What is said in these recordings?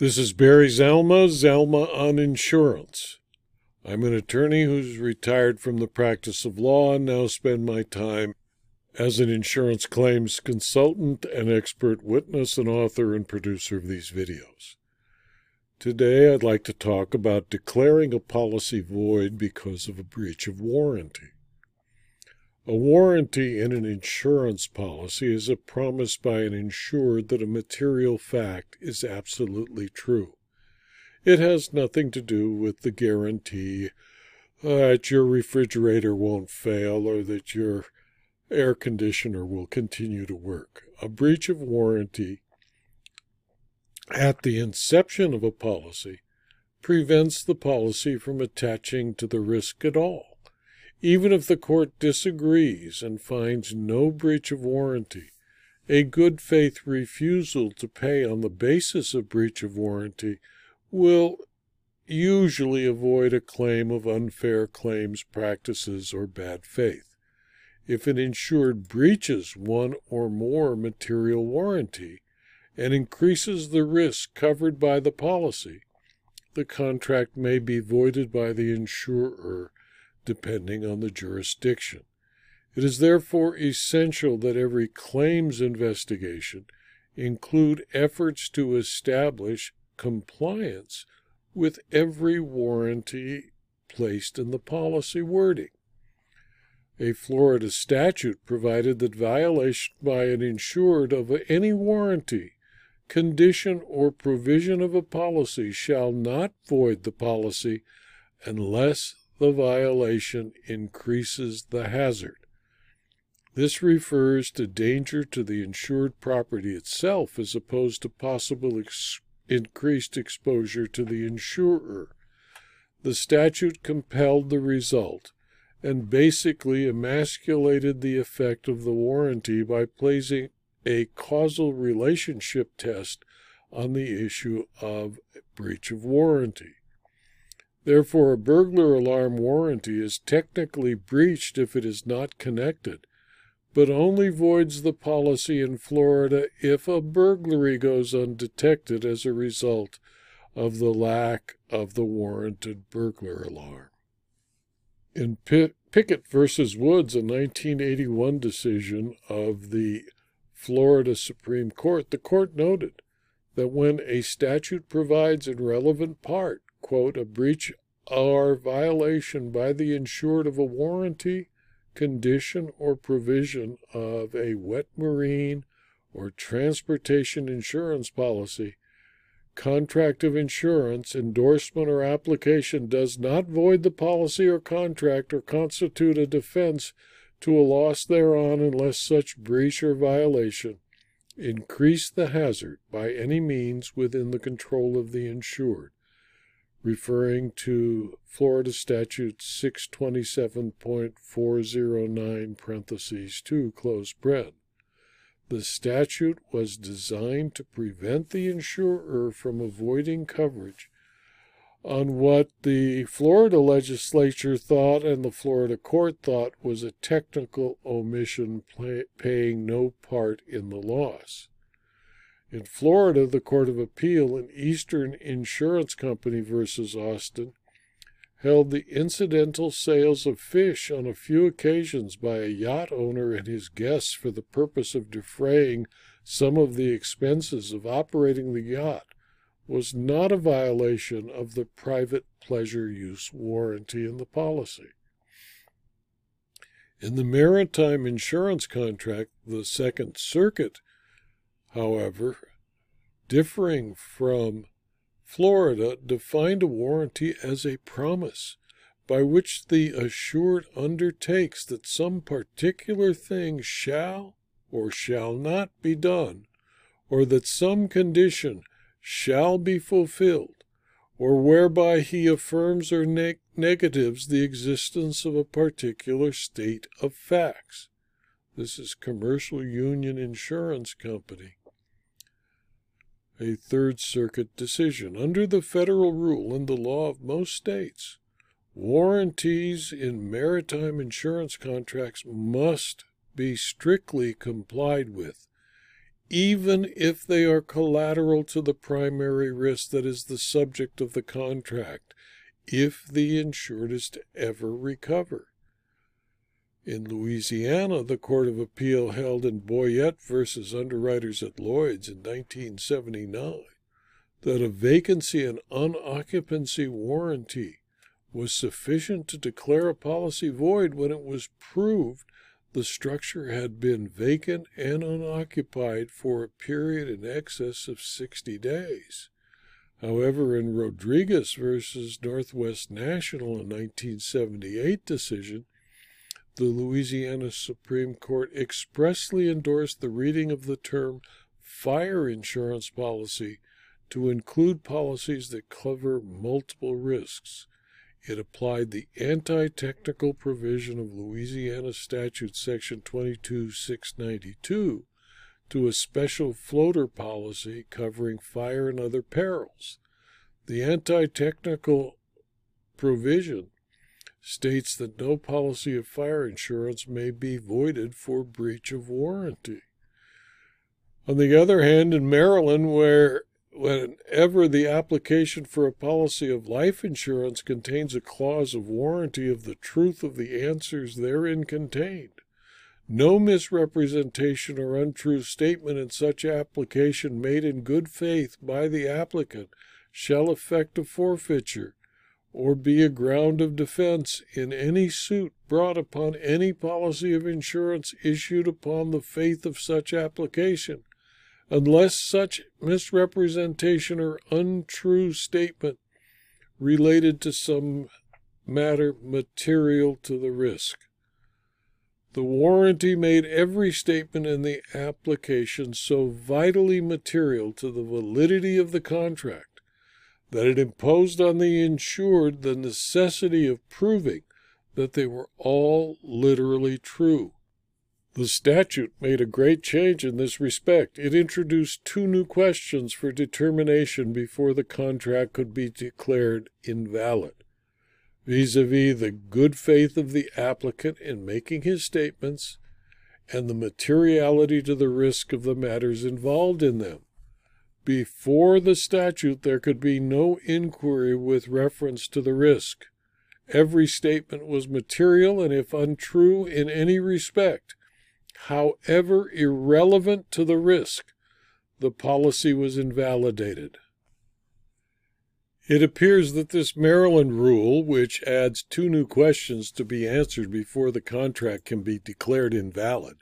This is Barry Zalma, Zalma on Insurance. I'm an attorney who's retired from the practice of law and now spend my time as an insurance claims consultant and expert witness and author and producer of these videos. Today I'd like to talk about declaring a policy void because of a breach of warranty. A warranty in an insurance policy is a promise by an insured that a material fact is absolutely true. It has nothing to do with the guarantee uh, that your refrigerator won't fail or that your air conditioner will continue to work. A breach of warranty at the inception of a policy prevents the policy from attaching to the risk at all. Even if the court disagrees and finds no breach of warranty, a good faith refusal to pay on the basis of breach of warranty will usually avoid a claim of unfair claims practices or bad faith. If an insured breaches one or more material warranty and increases the risk covered by the policy, the contract may be voided by the insurer depending on the jurisdiction. It is therefore essential that every claims investigation include efforts to establish compliance with every warranty placed in the policy wording. A Florida statute provided that violation by an insured of any warranty, condition, or provision of a policy shall not void the policy unless the violation increases the hazard. This refers to danger to the insured property itself as opposed to possible ex- increased exposure to the insurer. The statute compelled the result and basically emasculated the effect of the warranty by placing a causal relationship test on the issue of breach of warranty. Therefore, a burglar alarm warranty is technically breached if it is not connected, but only voids the policy in Florida if a burglary goes undetected as a result of the lack of the warranted burglar alarm. In Pickett v. Woods, a 1981 decision of the Florida Supreme Court, the court noted that when a statute provides in relevant part quote, a breach or violation by the insured of a warranty, condition, or provision of a wet marine or transportation insurance policy, contract of insurance, endorsement, or application does not void the policy or contract or constitute a defense to a loss thereon unless such breach or violation increase the hazard by any means within the control of the insured referring to Florida Statute 627.409 parentheses 2 close bread. The statute was designed to prevent the insurer from avoiding coverage on what the Florida legislature thought and the Florida court thought was a technical omission paying no part in the loss. In Florida, the Court of Appeal in Eastern Insurance Company versus Austin held the incidental sales of fish on a few occasions by a yacht owner and his guests for the purpose of defraying some of the expenses of operating the yacht was not a violation of the private pleasure use warranty in the policy. In the maritime insurance contract, the Second Circuit however, differing from Florida, defined a warranty as a promise by which the assured undertakes that some particular thing shall or shall not be done, or that some condition shall be fulfilled, or whereby he affirms or neg- negatives the existence of a particular state of facts. This is Commercial Union Insurance Company a Third Circuit decision. Under the federal rule and the law of most states, warranties in maritime insurance contracts must be strictly complied with, even if they are collateral to the primary risk that is the subject of the contract, if the insured is to ever recover. In Louisiana, the Court of Appeal held in Boyette versus Underwriters at Lloyd's in 1979 that a vacancy and unoccupancy warranty was sufficient to declare a policy void when it was proved the structure had been vacant and unoccupied for a period in excess of 60 days. However, in Rodriguez versus Northwest National, a 1978 decision, the Louisiana Supreme Court expressly endorsed the reading of the term fire insurance policy to include policies that cover multiple risks. It applied the anti technical provision of Louisiana Statute Section 22692 to a special floater policy covering fire and other perils. The anti technical provision states that no policy of fire insurance may be voided for breach of warranty. On the other hand, in Maryland, where whenever the application for a policy of life insurance contains a clause of warranty of the truth of the answers therein contained. No misrepresentation or untrue statement in such application made in good faith by the applicant shall effect a forfeiture or be a ground of defense in any suit brought upon any policy of insurance issued upon the faith of such application unless such misrepresentation or untrue statement related to some matter material to the risk. The warranty made every statement in the application so vitally material to the validity of the contract that it imposed on the insured the necessity of proving that they were all literally true. The statute made a great change in this respect. It introduced two new questions for determination before the contract could be declared invalid vis a vis the good faith of the applicant in making his statements and the materiality to the risk of the matters involved in them. Before the statute, there could be no inquiry with reference to the risk. Every statement was material, and if untrue in any respect, however irrelevant to the risk, the policy was invalidated. It appears that this Maryland rule, which adds two new questions to be answered before the contract can be declared invalid,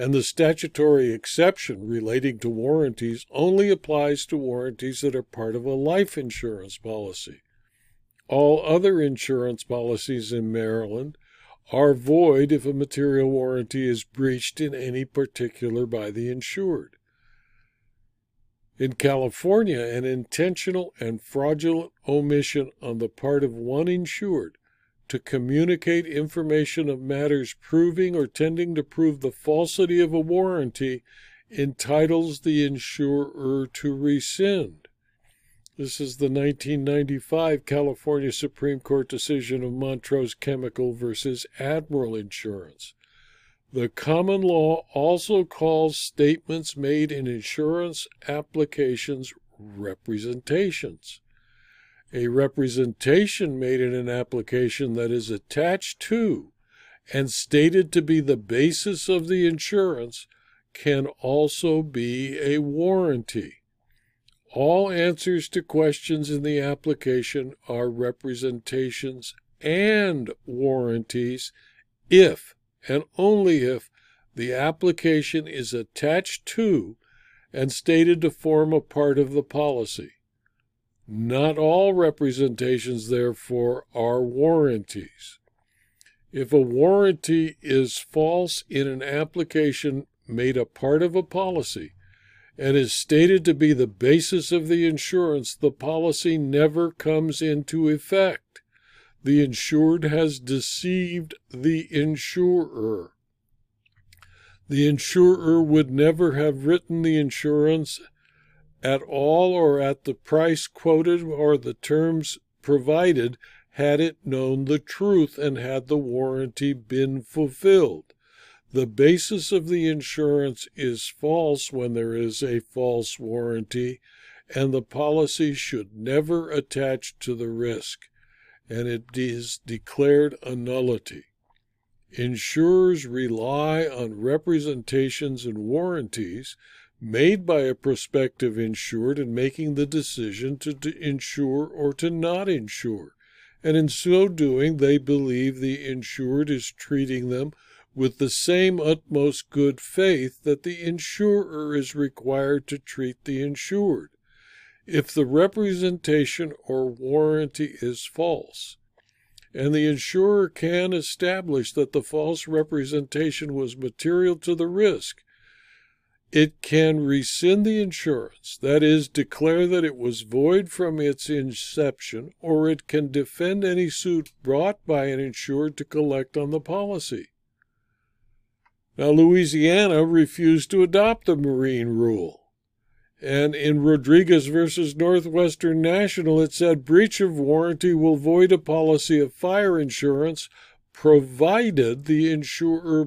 and the statutory exception relating to warranties only applies to warranties that are part of a life insurance policy. All other insurance policies in Maryland are void if a material warranty is breached in any particular by the insured. In California, an intentional and fraudulent omission on the part of one insured to communicate information of matters proving or tending to prove the falsity of a warranty entitles the insurer to rescind. This is the 1995 California Supreme Court decision of Montrose Chemical versus Admiral Insurance. The common law also calls statements made in insurance applications representations. A representation made in an application that is attached to and stated to be the basis of the insurance can also be a warranty. All answers to questions in the application are representations and warranties if and only if the application is attached to and stated to form a part of the policy. Not all representations, therefore, are warranties. If a warranty is false in an application made a part of a policy, and is stated to be the basis of the insurance, the policy never comes into effect. The insured has deceived the insurer. The insurer would never have written the insurance at all or at the price quoted or the terms provided had it known the truth and had the warranty been fulfilled. the basis of the insurance is false when there is a false warranty, and the policy should never attach to the risk, and it is declared a nullity. Insurers rely on representations and warranties made by a prospective insured in making the decision to, to insure or to not insure, and in so doing, they believe the insured is treating them with the same utmost good faith that the insurer is required to treat the insured. If the representation or warranty is false, and the insurer can establish that the false representation was material to the risk, it can rescind the insurance, that is, declare that it was void from its inception, or it can defend any suit brought by an insured to collect on the policy. Now, Louisiana refused to adopt the marine rule. And in Rodriguez versus Northwestern National, it said breach of warranty will void a policy of fire insurance provided the insurer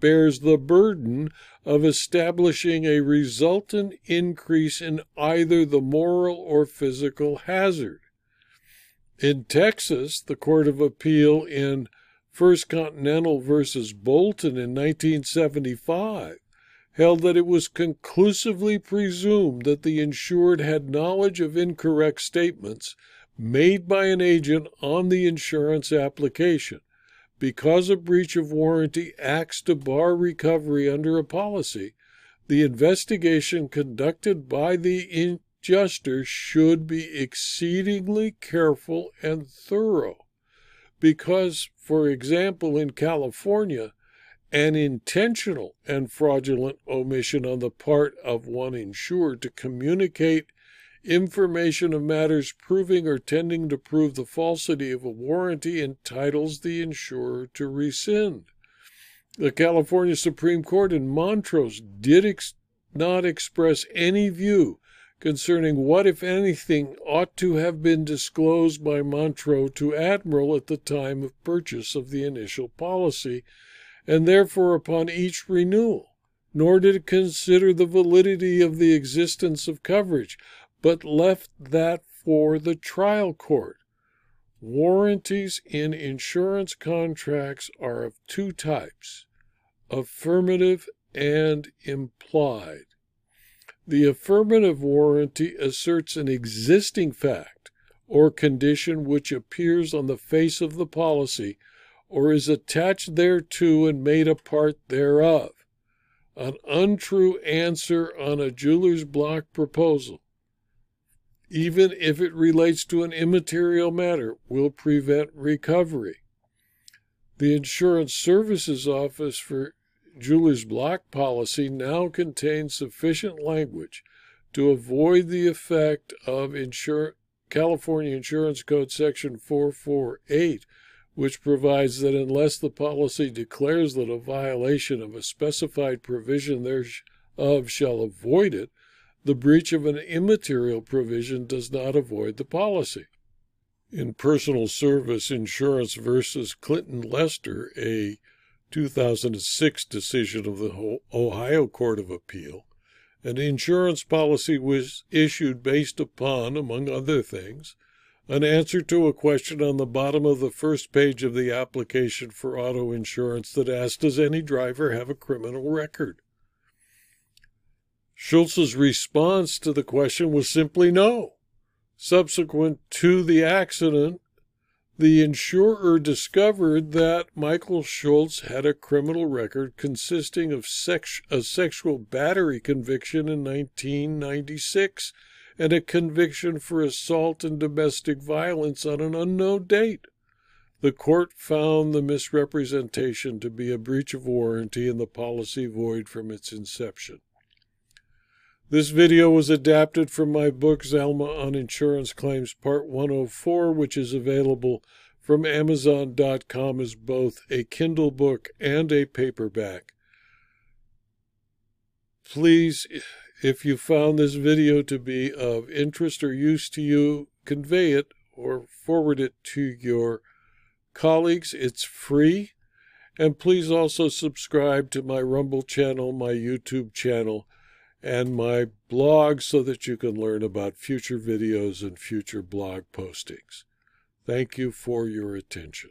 bears the burden of establishing a resultant increase in either the moral or physical hazard. In Texas, the Court of Appeal in First Continental versus Bolton in 1975 held that it was conclusively presumed that the insured had knowledge of incorrect statements made by an agent on the insurance application. Because a breach of warranty acts to bar recovery under a policy, the investigation conducted by the adjuster should be exceedingly careful and thorough. Because, for example, in California, an intentional and fraudulent omission on the part of one insured to communicate information of matters proving or tending to prove the falsity of a warranty entitles the insurer to rescind. The California Supreme Court in Montrose did ex- not express any view concerning what, if anything, ought to have been disclosed by Montrose to Admiral at the time of purchase of the initial policy, and therefore upon each renewal, nor did it consider the validity of the existence of coverage, but left that for the trial court. Warranties in insurance contracts are of two types affirmative and implied. The affirmative warranty asserts an existing fact or condition which appears on the face of the policy or is attached thereto and made a part thereof. An untrue answer on a jeweler's block proposal, even if it relates to an immaterial matter, will prevent recovery. The Insurance Services Office for Jeweler's block policy now contains sufficient language to avoid the effect of Insur- California Insurance Code Section 448, which provides that unless the policy declares that a violation of a specified provision thereof shall avoid it, the breach of an immaterial provision does not avoid the policy. In Personal Service Insurance versus Clinton Lester, a 2006 decision of the Ohio Court of Appeal, an insurance policy was issued based upon, among other things, an answer to a question on the bottom of the first page of the application for auto insurance that asked Does any driver have a criminal record? Schultz's response to the question was simply no. Subsequent to the accident, the insurer discovered that Michael Schultz had a criminal record consisting of sex, a sexual battery conviction in 1996 and a conviction for assault and domestic violence on an unknown date. The court found the misrepresentation to be a breach of warranty and the policy void from its inception. This video was adapted from my book Zalma on Insurance Claims Part 104, which is available from Amazon.com as both a Kindle book and a paperback. Please, if you found this video to be of interest or use to you, convey it or forward it to your colleagues. It's free And please also subscribe to my Rumble channel, my YouTube channel, and my blog so that you can learn about future videos and future blog postings. Thank you for your attention.